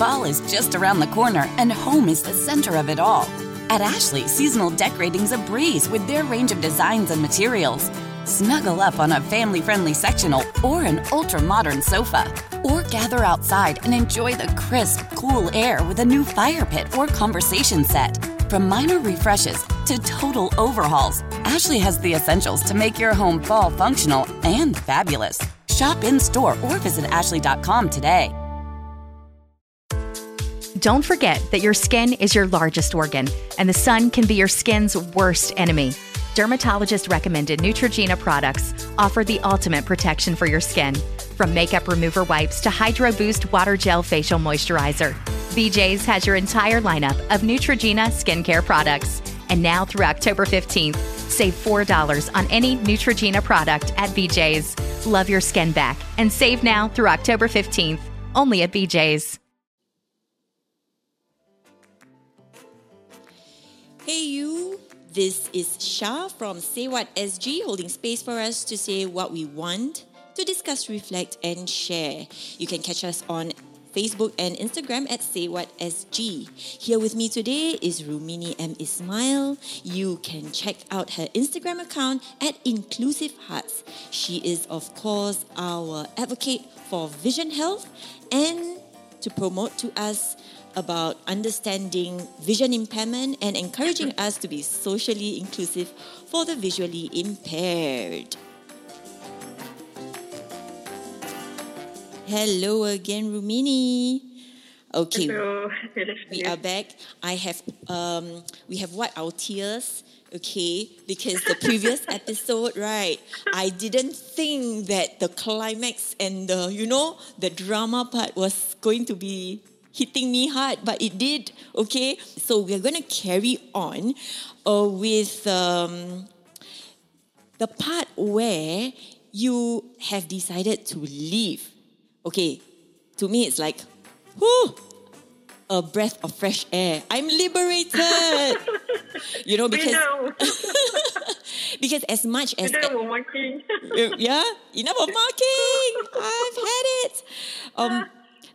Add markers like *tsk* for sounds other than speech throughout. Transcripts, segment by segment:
Fall is just around the corner, and home is the center of it all. At Ashley, seasonal decorating's a breeze with their range of designs and materials. Snuggle up on a family friendly sectional or an ultra modern sofa. Or gather outside and enjoy the crisp, cool air with a new fire pit or conversation set. From minor refreshes to total overhauls, Ashley has the essentials to make your home fall functional and fabulous. Shop in store or visit Ashley.com today. Don't forget that your skin is your largest organ, and the sun can be your skin's worst enemy. Dermatologist recommended Neutrogena products offer the ultimate protection for your skin. From makeup remover wipes to Hydro Boost Water Gel Facial Moisturizer, BJ's has your entire lineup of Neutrogena skincare products. And now through October 15th, save $4 on any Neutrogena product at BJ's. Love your skin back and save now through October 15th, only at BJ's. Hey, you. This is Shah from Say What SG, holding space for us to say what we want, to discuss, reflect, and share. You can catch us on Facebook and Instagram at Say What SG. Here with me today is Rumini M. Ismail. You can check out her Instagram account at Inclusive Hearts. She is, of course, our advocate for vision health and to promote to us about understanding vision impairment and encouraging us to be socially inclusive for the visually impaired. Hello again, Rumini. Okay, Hello. *laughs* we are back. I have um, we have wiped our tears. Okay, because the previous *laughs* episode, right? I didn't think that the climax and the you know the drama part was going to be hitting me hard, but it did. Okay, so we're gonna carry on uh, with um, the part where you have decided to leave. Okay, to me it's like, whoo, a breath of fresh air. I'm liberated. *laughs* you know because *laughs* because as much as Kita mau marking. *laughs* yeah, enough of marking. I've had it. Um,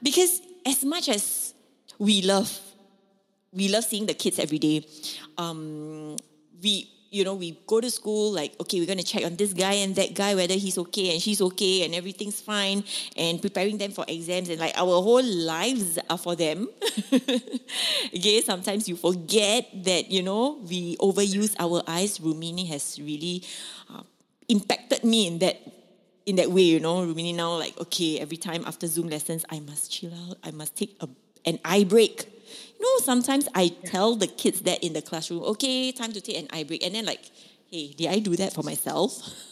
because as much as we love, we love seeing the kids every day. Um, we, you know, we go to school like, okay, we're gonna check on this guy and that guy whether he's okay and she's okay and everything's fine, and preparing them for exams and like our whole lives are for them. *laughs* okay, sometimes you forget that you know we overuse our eyes. Rumini has really uh, impacted me in that in that way, you know, Rumini now like, okay, every time after Zoom lessons, I must chill out. I must take a, an eye break. You know, sometimes I tell the kids that in the classroom, okay, time to take an eye break. And then like, hey, did I do that for myself? *laughs*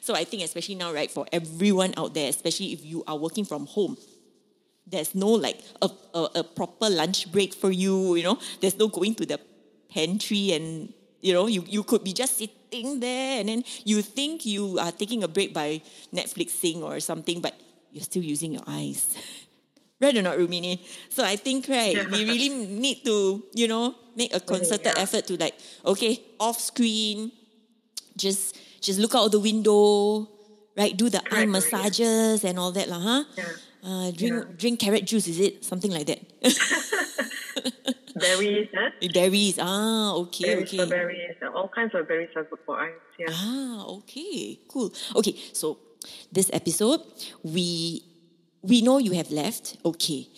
So I think especially now, right, for everyone out there, especially if you are working from home, there's no like a, a, a proper lunch break for you, you know, there's no going to the pantry and you know, you, you could be just sitting there and then you think you are taking a break by Netflixing or something, but you're still using your eyes. *laughs* Right or not, Rumini? So I think, right, we really need to, you know, make a concerted yeah. effort to like, okay, off screen, just just look out the window, right? Do the eye massages and all that, lah, huh? Yeah. Uh, drink Yeah. drink carrot juice, is it? Something like that. *laughs* *laughs* berries, huh? Berries. Ah, okay, Berries, okay. berries. All kinds of berries are good for eyes. Yeah. Ah, okay, cool. Okay, so this episode, we we know you have left. Okay,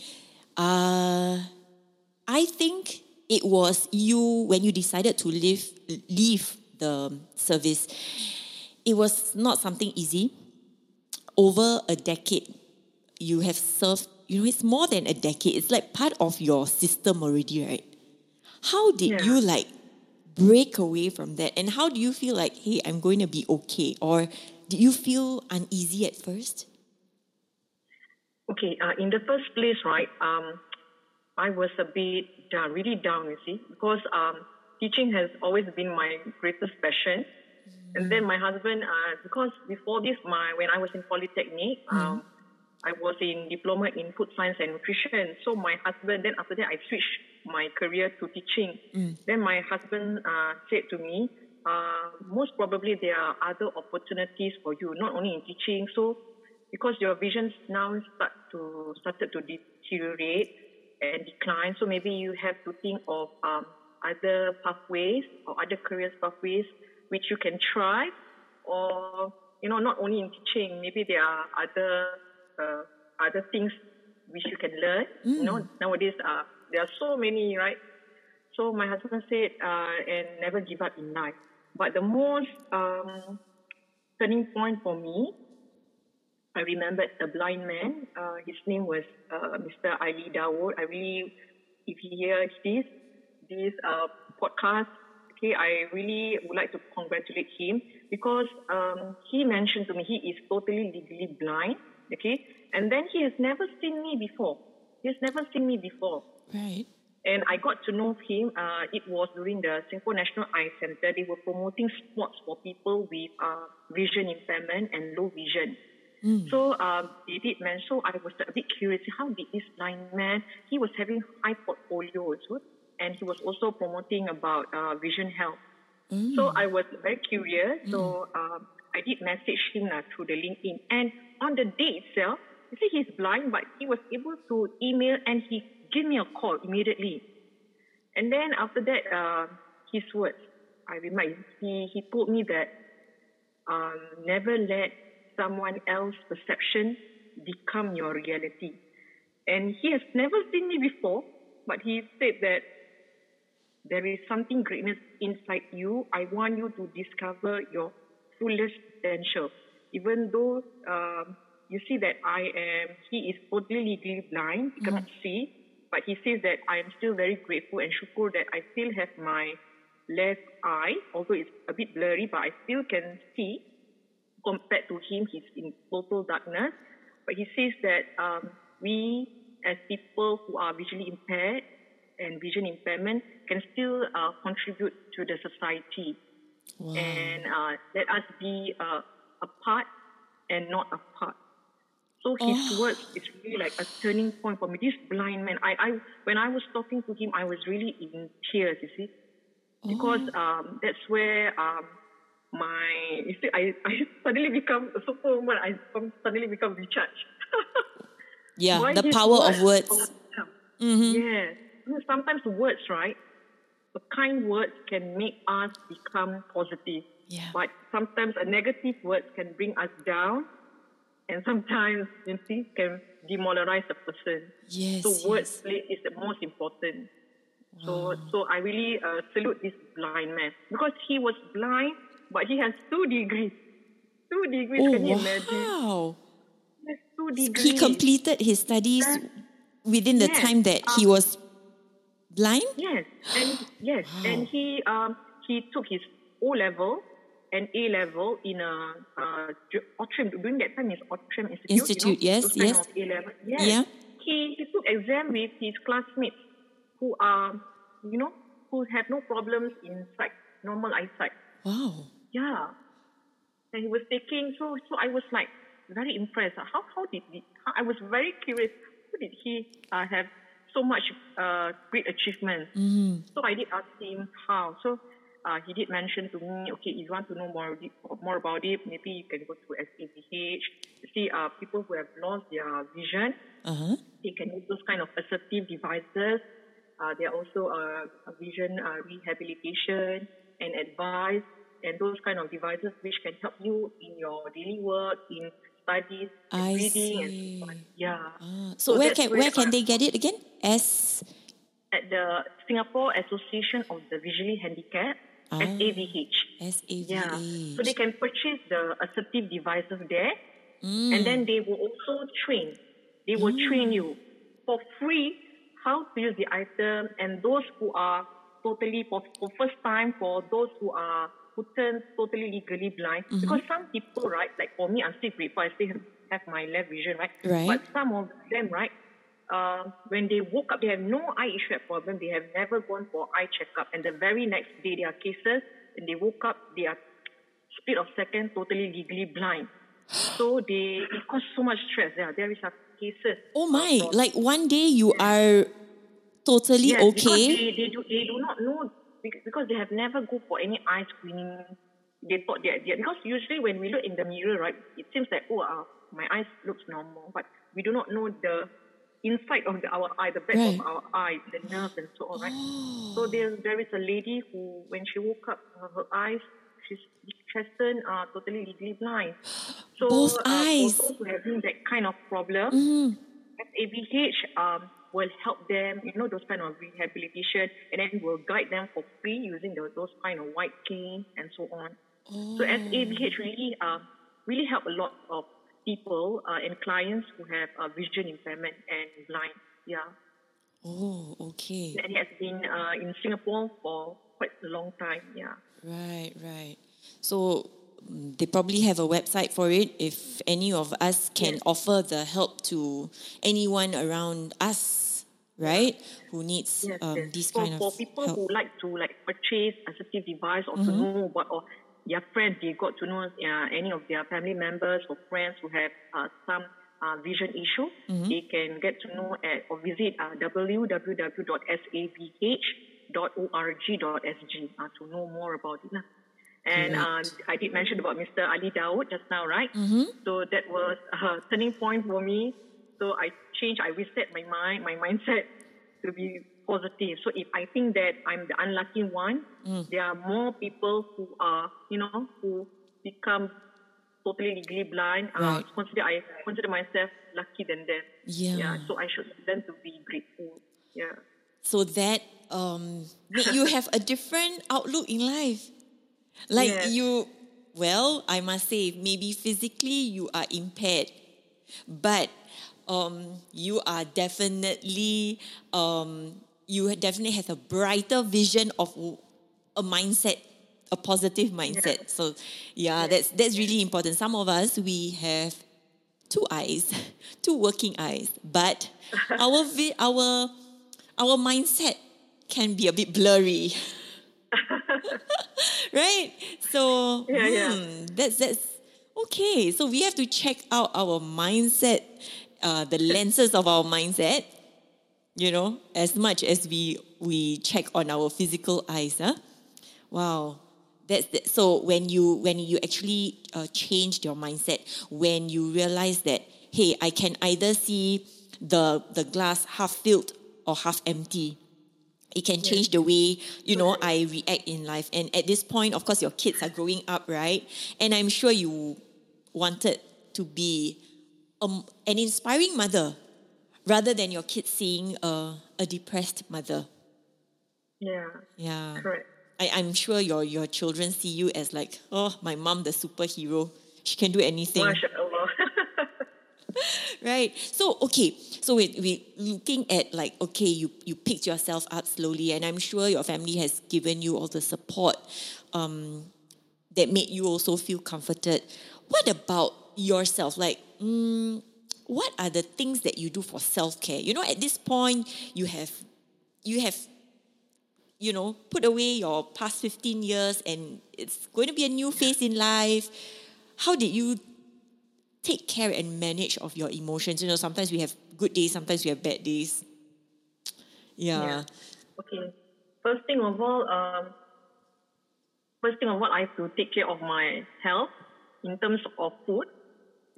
uh, I think it was you when you decided to leave leave the service. It was not something easy. Over a decade, you have served. You know, it's more than a decade. It's like part of your system already, right? How did Yeah. you like break away from that? And how do you feel like, hey, I'm going to be okay? Or did you feel uneasy at first? Okay, uh, in the first place, right, um, I was a bit down, really down, you see, because um, teaching has always been my greatest passion. And then my husband, uh, because before this, my when I was in Polytechnic, um, I was in diploma in food science and nutrition. So my husband, then after that, I switched my career to teaching. Then my husband uh, said to me, uh, most probably there are other opportunities for you, not only in teaching. So because your visions now start to started to deteriorate, and decline. So maybe you have to think of um, other pathways or other careers pathways which you can try, or you know, not only in teaching. Maybe there are other uh, other things which you can learn. You know, nowadays uh, there are so many, right? So my husband said, uh, and never give up in life. But the most um, turning point for me, I remembered a blind man. Uh, his name was uh, Mr. Ali Dawood. I really, if you hear this, this uh, podcast, okay, I really would like to congratulate him because um, he mentioned to me he is totally legally blind, okay, and then he has never seen me before. He has never seen me before. Right. And I got to know him. Uh, it was during the Singapore National Eye Center. They were promoting sports for people with uh, vision impairment and low vision. So um, they did mention. So I was a bit curious. How did this blind man? He was having high portfolio also, and he was also promoting about uh, vision health. So I was very curious. So um, I did message him uh, through the LinkedIn. And on the day itself, you see, he's blind, but he was able to email and he gave me a call immediately. And then after that, uh, his words, I remember, he, he told me that um, never let someone else's perception become your reality. And he has never seen me before, but he said that there is something greatness inside you. I want you to discover your fullest potential. Even though um, you see that I am, he is totally legally blind, he cannot see, but he says that I am still very grateful and shukur that I still have my left eye, although it's a bit blurry, but I still can see. Compared to him, he's in total darkness. But he says that um, we, as people who are visually impaired and vision impairment, can still uh, contribute to the society and uh, let us be uh, a part and not a part. So his words is really like a turning point for me. This blind man, I, I when I was talking to him, I was really in tears. You see, because um, that's where um, my you see, I, I *laughs* suddenly become a superwoman. I suddenly become recharged. *laughs* Yeah, Why the power of words. Yeah. You know, Sometimes words, right? A kind words can make us become positive. Yeah. But sometimes a negative word can bring us down, and sometimes you see can demoralize a person. Yes, So yes. wordplay is the most important. So so I really uh, salute this blind man because he was blind, but he has two degrees. Two degrees. Oh, can you imagine? wow. He two degrees. He completed his studies within the Yes. time that he was blind? Yes, and yes, and he um he took his O level and A level in a uh, J- During that time, is Outram Institute. Institute, you know, yes, yes. of A level. Yes. Yeah. He he took exam with his classmates who are you know who have no problems in sight, normal eyesight. Wow. Yeah. And he was taking, so so I was like very impressed. How how did he, how, I was very curious. How did he uh, have so much uh, great achievement? So I did ask him how. So uh, he did mention to me, okay, if you want to know more more about it, maybe you can go to SAVH. You see, uh, people who have lost their vision, Uh-huh. they can use those kind of assistive devices. Uh, there are also uh, a vision uh, rehabilitation and advice and those kind of devices which can help you in your daily work, in studies, in I reading and see. so on. Yeah. Ah, so where can where can they get it again? S At the Singapore Association of the Visually Handicapped, Ah. SAVH. S A V Yeah. So they can purchase the assistive devices there, Mm. and then they will also train. They will train you for free how to use the item, and those who are totally for, for first time, for those who are who turn totally legally blind, Mm-hmm. because some people, right, like for me, I'm still grateful. I still have, have my left vision, right? Right. But some of them, right, uh, when they woke up, they have no eye issue problem. They have never gone for eye checkup, and the very next day, there are cases. When they woke up, they are split of second, totally legally blind. So they it cause so much stress. Yeah, there is a cases. Oh my! Like one day you are totally Yes, Because okay. they, they, do, they do not know because they have never go for any eye screening. They thought they, they because usually when we look in the mirror, right, it seems like oh, uh, my eyes looks normal, but we do not know the inside of the, our eye, the back Right. of our eye, the nerves and so on, right? So there, there is a lady who, when she woke up, uh, her eyes, she's Cheston are totally legally blind. So Both uh, eyes. for those who having that kind of problem, Mm-hmm. SAVH um, will help them, you know, those kind of rehabilitation, and then will guide them for free using the, those kind of white cane and so on. So SAVH really, uh, really help a lot of people uh, and clients who have uh, vision impairment and blind. Yeah, Oh, okay. and it has been uh, in Singapore for quite a long time. Yeah. Right, right. So mm, they probably have a website for it. If any of us can Yes. offer the help to anyone around us, right, who needs Yes, um, yes. this for, kind for of people help. who like to like purchase assistive device or to Mm-hmm. know about or their friends they got to know uh, any of their family members or friends who have uh, some uh, vision issue Mm-hmm. they can get to know at or visit uh, www.savh.org.sg uh, to know more about it lah. and uh, I did mention about Mr. Ali Dawood just now right so that was a turning point for me so I changed I reset my mind my mindset to be positive. So if I think that I'm the unlucky one, there are more people who are, you know, who become totally legally blind. Uh, Right. consider I consider myself lucky than them. Yeah. Yeah. So I should learn to be grateful. Yeah. so that um, make you have a different outlook in life. Like Yes. you, well, I must say, maybe physically you are impaired, but um, you are definitely um, you definitely have a brighter vision of a mindset, a positive mindset. So yeah, that's that's really important. Some of us we have two eyes, *laughs* two working eyes, but *laughs* our vi- our our mindset can be a bit blurry. *laughs* right? So Yeah, yeah. hmm, that's that's okay. So we have to check out our mindset, uh, the lenses of our mindset. You know, as much as we we check on our physical eyes, huh? Wow. That's that. So when you when you actually uh, changed your mindset, when you realize that hey, I can either see the the glass half filled or half empty. It can change the way you know I react in life. And at this point, of course, your kids are growing up, right? And I'm sure you wanted to be um, an inspiring mother rather than your kids seeing a, a depressed mother. Yeah. Yeah. Correct. I, I'm sure your your children see you as like, oh, my mom, the superhero. She can do anything. *laughs* Right. So okay. So we we looking at like okay, you you picked yourself up slowly, and I'm sure your family has given you all the support um, that made you also feel comforted. What about yourself? Like, mm, what are the things that you do for self care? You know, at this point, you have you have you know put away your past 15 years, and it's going to be a new phase in life. How did you take care and manage of your emotions. You know, sometimes we have good days, sometimes we have bad days. *tsk* Yeah. Okay. First thing of all, um, first thing of all, I have to take care of my health in terms of food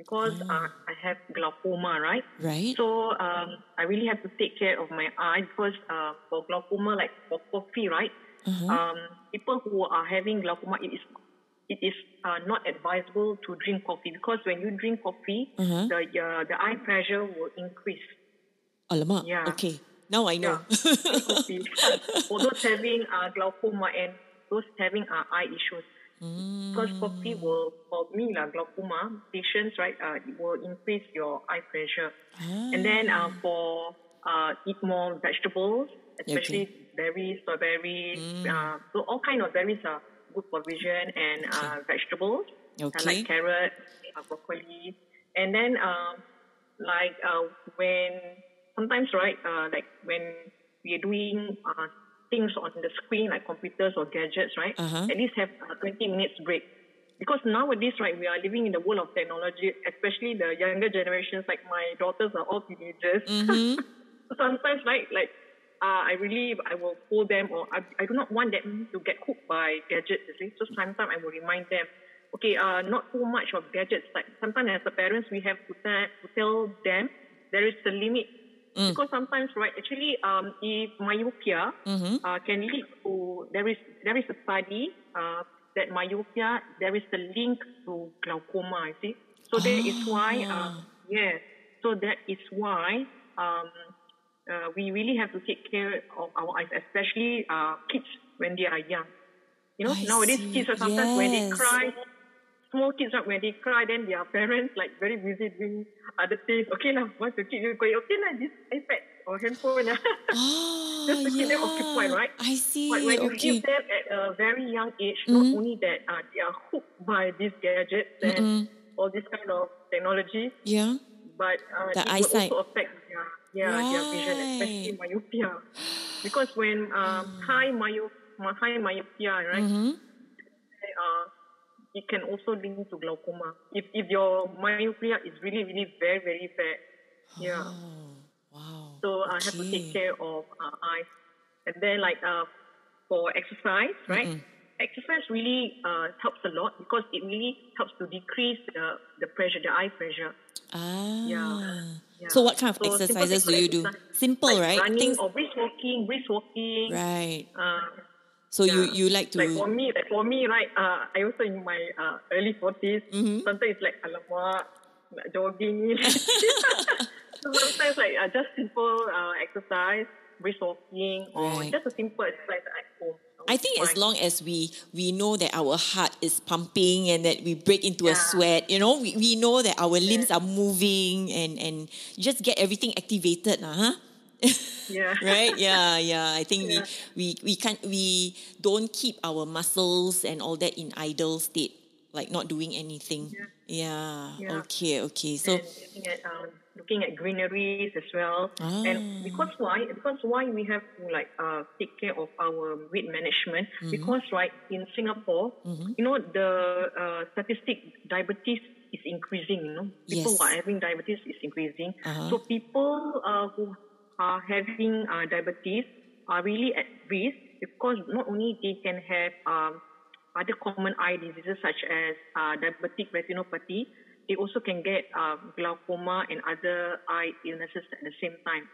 because uh, I have glaucoma, right? Right? So um, I really have to take care of my eye because uh, for glaucoma, like for coffee, right? Um, people who are having glaucoma, it is it is uh, not advisable to drink coffee because when you drink coffee, Uh-huh. the uh, the eye pressure will increase. Alamak. Yeah. Okay. Now I know. coffee. *laughs* for those having uh, glaucoma and those having uh, eye issues. Because coffee will, for me, lah, glaucoma patients, right, uh, it will increase your eye pressure. And then uh, for uh, eat more vegetables, especially berries, strawberries. Uh, so all kind of berries are good for vision and uh, vegetables, uh, Okay. like carrot, uh, broccoli. And then um, like uh, when sometimes right uh, like when we are doing uh, things on the screen like computers or gadgets right? Uh-huh. at least have a 20 minutes break. Because nowadays right we are living in the world of technology especially the younger generations like my daughters are all teenagers. *laughs* Sometimes right like uh, I really I will hold them or I, I do not want them to get hooked by gadgets you see. So sometimes I will remind them okay uh, not too much of gadgets. Like sometimes as a parents we have to, ta- to tell them there is a limit because sometimes, right, actually, um, if myopia uh, can lead to there is there is a study uh, that myopia there is a link to glaucoma. I see. So that is why, uh, yes. So that is why um, uh, we really have to take care of our eyes, especially uh, kids when they are young. You know, I nowadays see. kids are sometimes when they cry, small kids right, when they cry, then their parents like very busy doing other things. Okay lah, once the kid is going, okay lah, this iPad or handphone. *gasps* Oh, *laughs* Just to keep them occupied, right? I see. But when you okay. give them at a very young age, not Mm-hmm. only that uh, they are hooked by these gadgets and all this kind of technology, yeah. but uh, The it eyesight. will also affect their, yeah, their vision, especially myopia. Because when um, high, myop- high myopia, right, Mm-hmm. Uh, it can also lead to glaucoma. If, if your myopia is really, really very, very bad, yeah. Oh, wow. So I have to take care of uh, eyes. And then like uh, for exercise, right? Exercise really uh, helps a lot because it really helps to decrease the, the pressure, the eye pressure. Ah. Yeah. So what kind of So exercises do you do? Simple, like right? Running Things, or brisk walking, brisk walking. right. Uh, So you yeah. you like to like for me, like for me, right? Uh, I also in my uh, early 40s Mm-hmm. Sometimes it's like alamak, nak jogging *laughs* *laughs* ni. sometimes like uh, just simple uh, exercise, brisk walking, or Right. just a simple exercise at home. I think as long as we we know that our heart is pumping and that we break into a sweat, you know, we, we know that our limbs are moving and and just get everything activated, lah, huh? *laughs* Yeah. *laughs* right? Yeah, *laughs* yeah. I think Yeah. we we we can't we don't keep our muscles and all that in idle state, like not doing anything. Yeah. Yeah. Okay. Okay. So and looking at um, looking at greeneries as well. Ah. And because why? Because why we have to like uh, take care of our weight management? Mm-hmm. Because right in Singapore, you know the uh, statistic diabetes is increasing. You know, people Yes. who are having diabetes is increasing. Uh-huh. So people uh, who are having uh, diabetes are really at risk because not only they can have um, other common eye diseases such as uh, diabetic retinopathy, they also can get uh, glaucoma and other eye illnesses at the same time.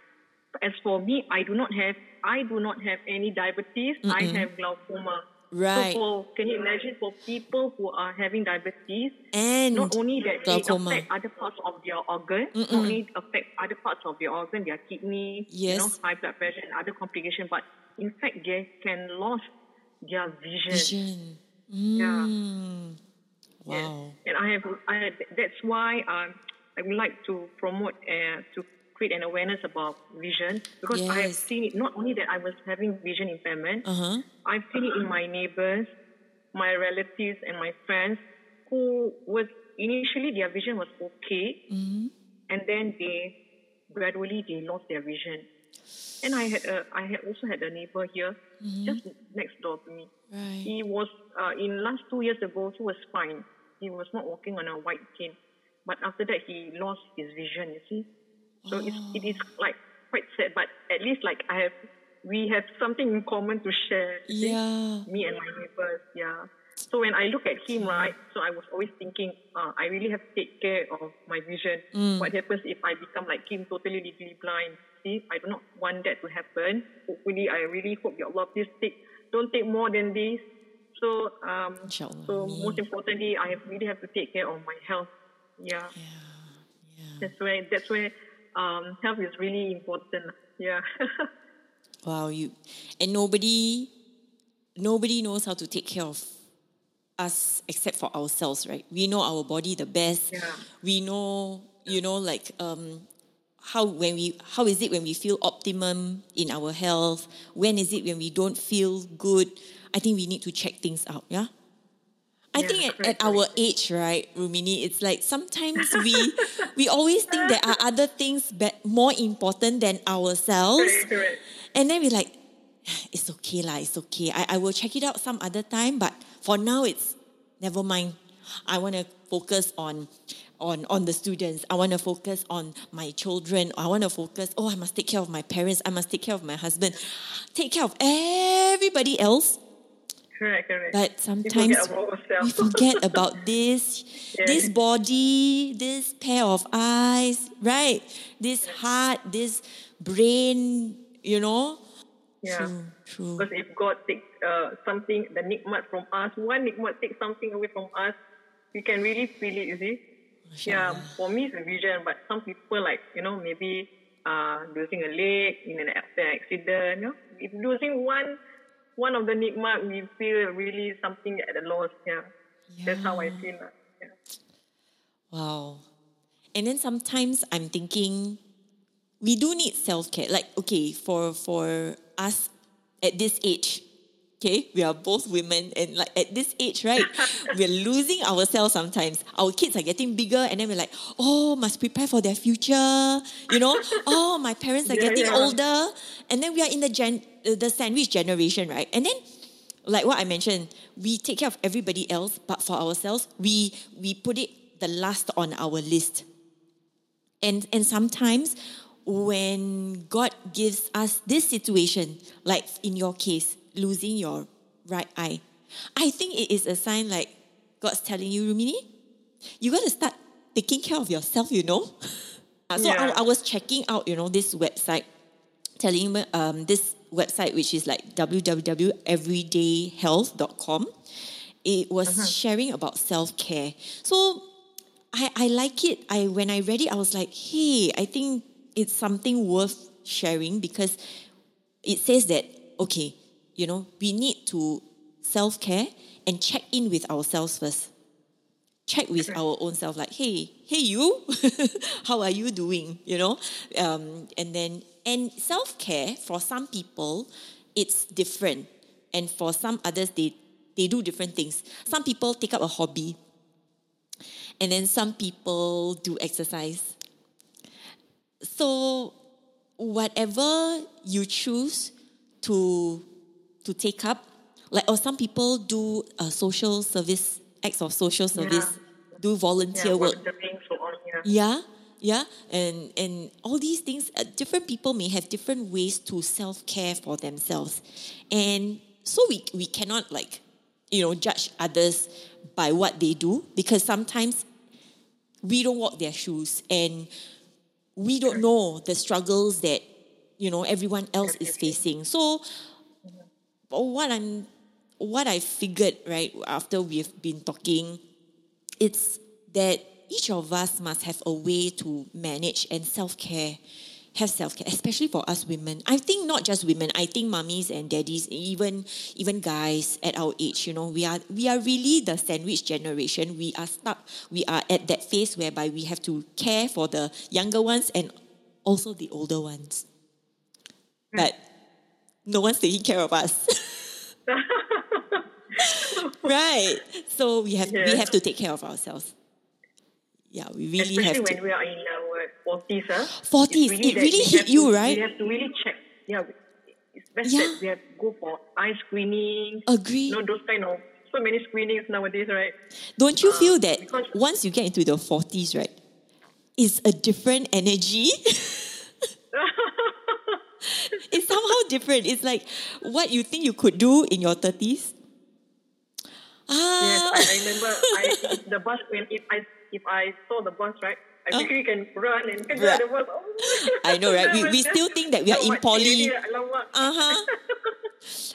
As for me, I do not have I do not have any diabetes. I have glaucoma. Right. So for, can you imagine for people who are having diabetes, and not only that glaucoma. it affect other parts of their organ, not only affect other parts of their organ, their kidney, you know, Yes. high blood pressure and other complications, but in fact they can lose their vision. vision. Yeah. Mm. Yes. Wow. And I have, I, that's why um, I would like to promote, uh, to create an awareness about vision because I have seen it, not only that I was having vision impairment, Uh huh. I've seen it in my neighbors, my relatives, and my friends who was initially their vision was okay, Mm-hmm. and then they gradually they lost their vision. And I had a, I had also had a neighbor here, just next door to me. Mm-hmm. Right. He was uh, in last two years ago. He was fine. He was not walking on a white cane, but after that he lost his vision. You see, so it's, it is like quite sad. But at least like I have, we have something in common to share. Yeah. me and my neighbors. Yeah. So when I look at him, right, so I was always thinking, uh, I really have to take care of my vision. Mm. What happens if I become like him, totally legally blind? See, I do not want that to happen. Hopefully, I really hope ya Allah, please take, don't take more than this. So, um, Inshallah. so most importantly, I have, really have to take care of my health. Yeah. Yeah. That's where that's where um, health is really important. Yeah. *laughs* Wow, you and nobody nobody knows how to take care of us except for ourselves, right? We know our body the best. Yeah. We know, you know, like um how when we how is it when we feel optimum in our health? When is it when we don't feel good? I think we need to check things out, yeah? I Yeah, think at, correct, at our age, right, Rumini, it's like sometimes we *laughs* we always think there are other things be- more important than ourselves. Correct, correct. And then we're like, *sighs* it's okay lah, it's okay. I, I will check it out some other time, but for now it's never mind. I want to focus on on on the students. I want to focus on my children. I want to focus, oh, I must take care of my parents. I must take care of my husband. Take care of everybody else. Correct, correct. But sometimes forget we forget *laughs* about this, this body, this pair of eyes, right? This heart, this brain, you know. Yeah. True, true. Because if God takes uh, something, the nikmat from us, one nikmat takes something away from us, we can really feel it, you see. Yeah, for me it's a vision, but some people like, you know, maybe uh, losing a leg in an accident, you know. If losing one one of the nikmat, we feel really something at a loss, yeah. That's how I feel. Yeah. Wow. And then sometimes I'm thinking we do need self-care. Like, okay, for for us at this age, okay, we are both women and like at this age, right, *laughs* we're losing ourselves sometimes. Our kids are getting bigger and then we're like, oh, must prepare for their future. You know, *laughs* oh, my parents are Yeah, getting yeah. older. And then we are in the gen uh, the sandwich generation, right? And then like what I mentioned, we take care of everybody else, but for ourselves, we we put it the last on our list. And and sometimes when God gives us this situation, like in your case, losing your right eye, I think it is a sign like God's telling you, Rumini, you got to start taking care of yourself, you know? *laughs* Uh, so Yeah. I, I was checking out, you know, this website, telling me um, this website, which is like www.everydayhealth.com. It was sharing about self care. So I, I like it. I when I read it, I was like, hey, I think it's something worth sharing because it says that okay, you know, we need to self care and check in with ourselves first. Check with our own self, like, hey, hey, you, *laughs* how are you doing? You know, um, and then and self care for some people, it's different, and for some others, they they do different things. Some people take up a hobby, and then some people do exercise. So, whatever you choose to to take up, like or some people do a social service acts of social service, do volunteer Yeah, work. so on, yeah. Yeah, yeah, and and all these things. Uh, different people may have different ways to self care for themselves, and so we we cannot like, you know, judge others by what they do because sometimes we don't walk their shoes and we don't know the struggles that you know everyone else is facing. So, what I'm what I figured right after we've been talking it's that each of us must have a way to manage and self care, have self care, especially for us women. I think not just women. I think mummies and daddies, even even guys at our age, you know, we are we are really the sandwich generation. We are stuck. We are at that phase whereby we have to care for the younger ones and also the older ones. Mm. But no one's taking care of us. *laughs* right. So we have we have to take care of ourselves. Yeah, we really Especially have when to. we are in our forties, huh? 40s, It's it really hit you, to- right? We have to really check. Yeah, it's best Yeah. that we have to go for eye screening. Agree. You know those kind of so many screenings nowadays, right? Don't you uh, feel that once you get into the 40s, right, it's a different energy? *laughs* *laughs* it's somehow different. It's like what you think you could do in your 30s. Yes, Ah, I, I *laughs* remember. I the bus when if I if I saw the bus, right, I Oh. quickly can run and catch Right. the bus. Oh, I know, right? We- we still think that we are *laughs* in poly. uh-huh.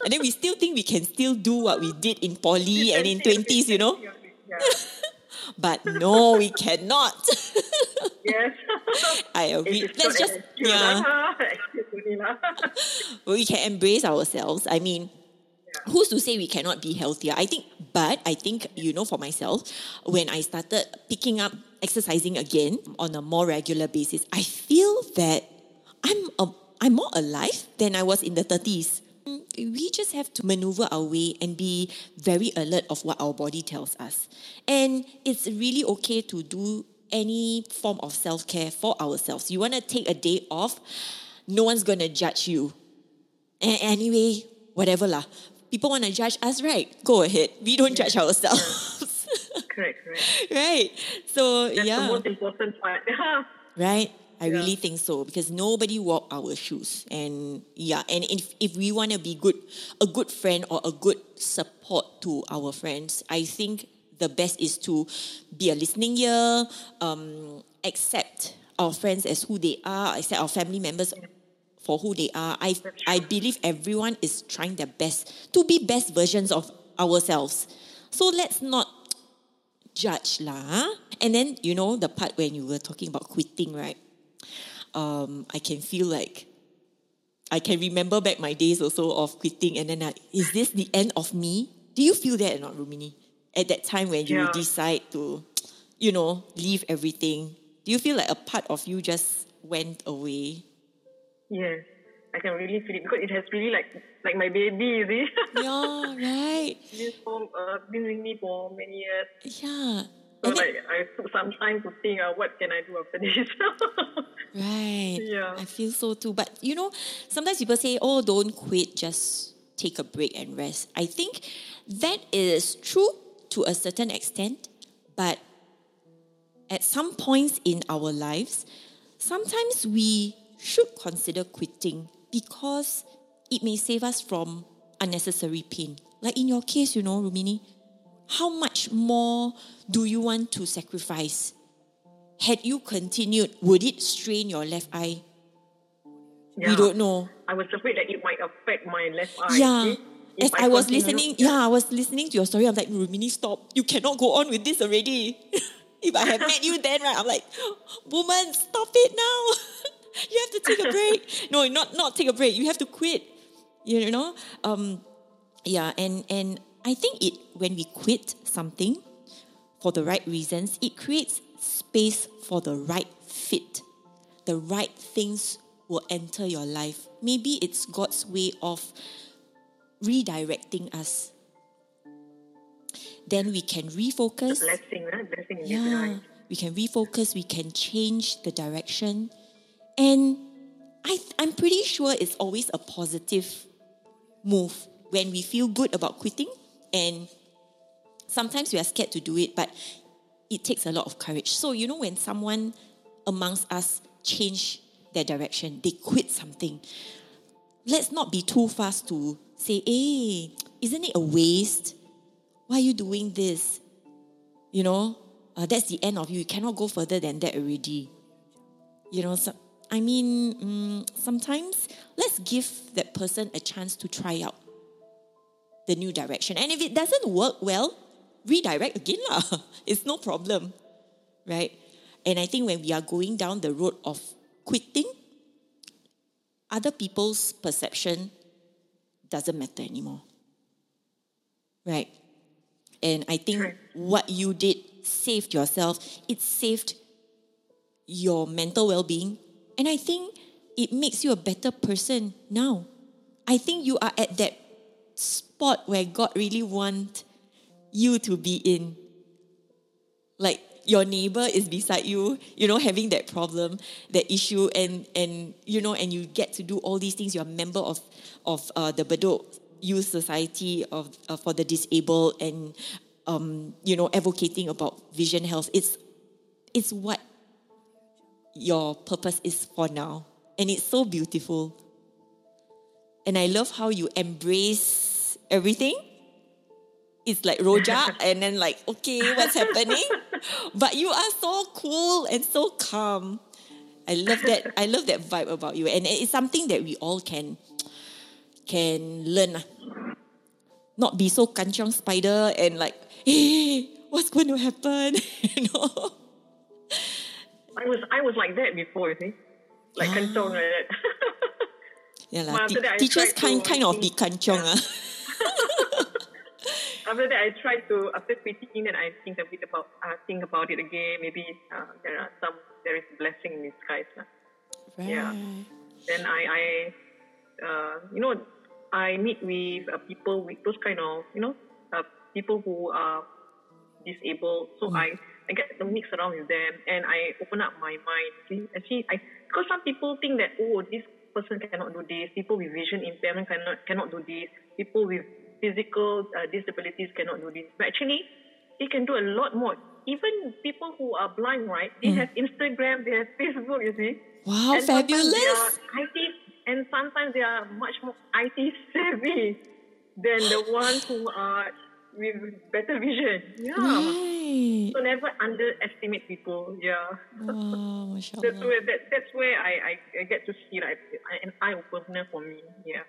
and then we still think we can still do what we did in poly and in 20s, you know? Yeah. *laughs* But no, we cannot. Yes. I agree. Let's just, yeah. lah. Excuse only lah. we can embrace ourselves. I mean, who's to say we cannot be healthier? I think, but I think, you know, for myself, when I started picking up exercising again on a more regular basis, I feel that I'm, a, I'm more alive than I was in the 30s. Mm, We just have to maneuver our way and be very alert of what our body tells us. And it's really okay to do any form of self care for ourselves. You want to take a day off, no one's going to judge you. A- anyway, whatever lah. People want to judge us, right? Go ahead. We don't judge ourselves. *laughs* correct, correct. right? So, That's yeah. the most important part. *laughs* Right? I Yeah. really think so because nobody walk our shoes. And yeah, and if, if we want to be good, a good friend or a good support to our friends, I think the best is to be a listening ear, um, accept our friends as who they are, accept our family members for who they are. I I believe everyone is trying their best to be best versions of ourselves. So let's not judge lah. And then you know the part when you were talking about quitting, right? Um, I can feel like I can remember back my days also of quitting, and then I, is this the end of me? Do you feel that or not, Rumini? At that time when you Yeah. decide to, you know, leave everything, do you feel like a part of you just went away? Yes, I can really feel it because it has really like like my baby, see. *laughs* yeah, right. This for uh, been with me for many years. Yeah. So And like I took some time to think, uh, what can I do after this? *laughs* Right. Yeah. I feel so too. But you know, sometimes people say, oh, don't quit, just take a break and rest. I think that is true to a certain extent, but at some points in our lives, sometimes we should consider quitting because it may save us from unnecessary pain. Like in your case, you know, Rumini, how much more do you want to sacrifice? Had you continued, would it strain your left eye? We don't know. I was afraid that it might affect my left eye. Yeah. If As I, was continue- listening, yeah. I was listening to your story. I'm like, Rumini, stop. You cannot go on with this already. *laughs* if I had met you then, right, I'm like, *gasps* woman, stop it now. *laughs* you have to take a break. no, not not take a break. You have to quit. You know? Um, yeah, and and I think it when we quit something for the right reasons, it creates space for the right fit. The right things will enter your life. Maybe it's God's way of redirecting us. Then we can refocus. blessing, eh? blessing in Yeah, we can refocus, we can change the direction. And I, I'm pretty sure it's always a positive move when we feel good about quitting. And sometimes we are scared to do it, but it takes a lot of courage. So, you know, when someone amongst us change their direction, they quit something, let's not be too fast to say, hey, isn't it a waste? Why are you doing this? You know, uh, that's the end of you. You cannot go further than that already. You know, so, I mean, mm, sometimes let's give that person a chance to try out the new direction. And if it doesn't work well, redirect again. lah. *laughs* It's no problem, right? And I think when we are going down the road of quitting, other people's perception doesn't matter anymore. Right? And I think what you did saved yourself. It saved your mental well being. And I think it makes you a better person now. I think you are at that spot where God really want you to be in. Like your neighbor is beside you, you know, having that problem, that issue, and and you know, and you get to do all these things. You're a member of of uh, the Bedok Youth Society of uh, for the disabled, and um, you know, advocating about vision health. It's it's what your purpose is for now, and it's so beautiful. And I love how you embrace everything. It's like Roja, *laughs* and then like, okay, what's happening? *laughs* But you are so cool and so calm. I love that. I love that vibe about you, and it's something that we all can can learn. ah. Not be so kanchong spider and like, *laughs* hey, what's going to happen? you know. I was I was like that before, you see, like Ah. kantong like that. *gasps* Yeah, lah. after that teachers kind to kind of be kanchong. ah. *laughs* After that, I tried to after quitting, then I think a bit about uh, think about it again. Maybe uh, there are some there is blessing in disguise. lah. Yeah. Then I I uh, you know I meet with uh, people with those kind of you know uh, people who are disabled. So I I get to mix around with them and I open up my mind. See, actually, I because some people think that oh this person cannot do this. People with vision impairment cannot cannot do this. People with physical uh, disabilities cannot do this. But actually, they can do a lot more. Even people who are blind, right? They have Instagram, they have Facebook. You see. Wow, And sometimes fabulous. They are IT, and sometimes they are much more IT savvy than the ones who are with better vision. Yeah. Right. So never underestimate people. Yeah. Oh, wow, That's where that, that's where I, I, I get to see like an eye opener for me. Yeah.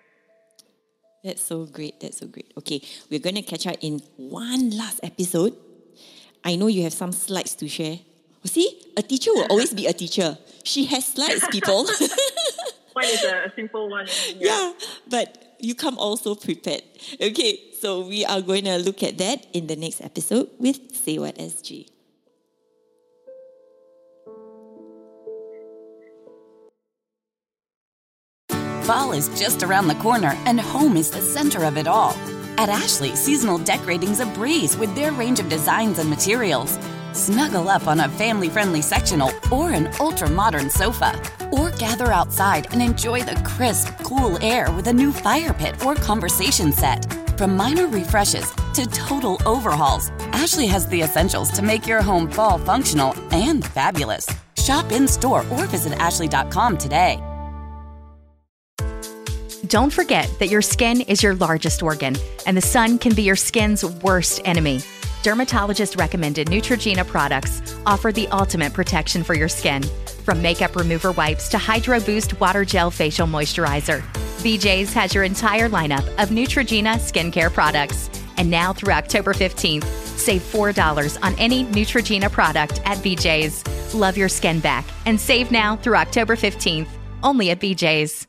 That's so great. That's so great. Okay, we're going to catch up in one last episode. I know you have some slides to share. Oh, See, a teacher will always be a teacher. She has slides, people. *laughs* Mine is a, a simple one. *laughs* yeah, but you come also prepared. Okay, so we are going to look at that in the next episode with Say What SG. Fall is just around the corner, and home is the center of it all. At Ashley, seasonal decorating's a breeze with their range of designs and materials. Snuggle up on a family friendly sectional or an ultra modern sofa. Or gather outside and enjoy the crisp, cool air with a new fire pit or conversation set. From minor refreshes to total overhauls, Ashley has the essentials to make your home fall functional and fabulous. Shop in store or visit ashley.com today. Don't forget that your skin is your largest organ, and the sun can be your skin's worst enemy. Dermatologist recommended Neutrogena products offer the ultimate protection for your skin. From makeup remover wipes to Hydro Boost Water Gel Facial Moisturizer, BJ's has your entire lineup of Neutrogena skincare products. And now through October 15th, save $4 on any Neutrogena product at BJ's. Love your skin back and save now through October 15th, only at BJ's.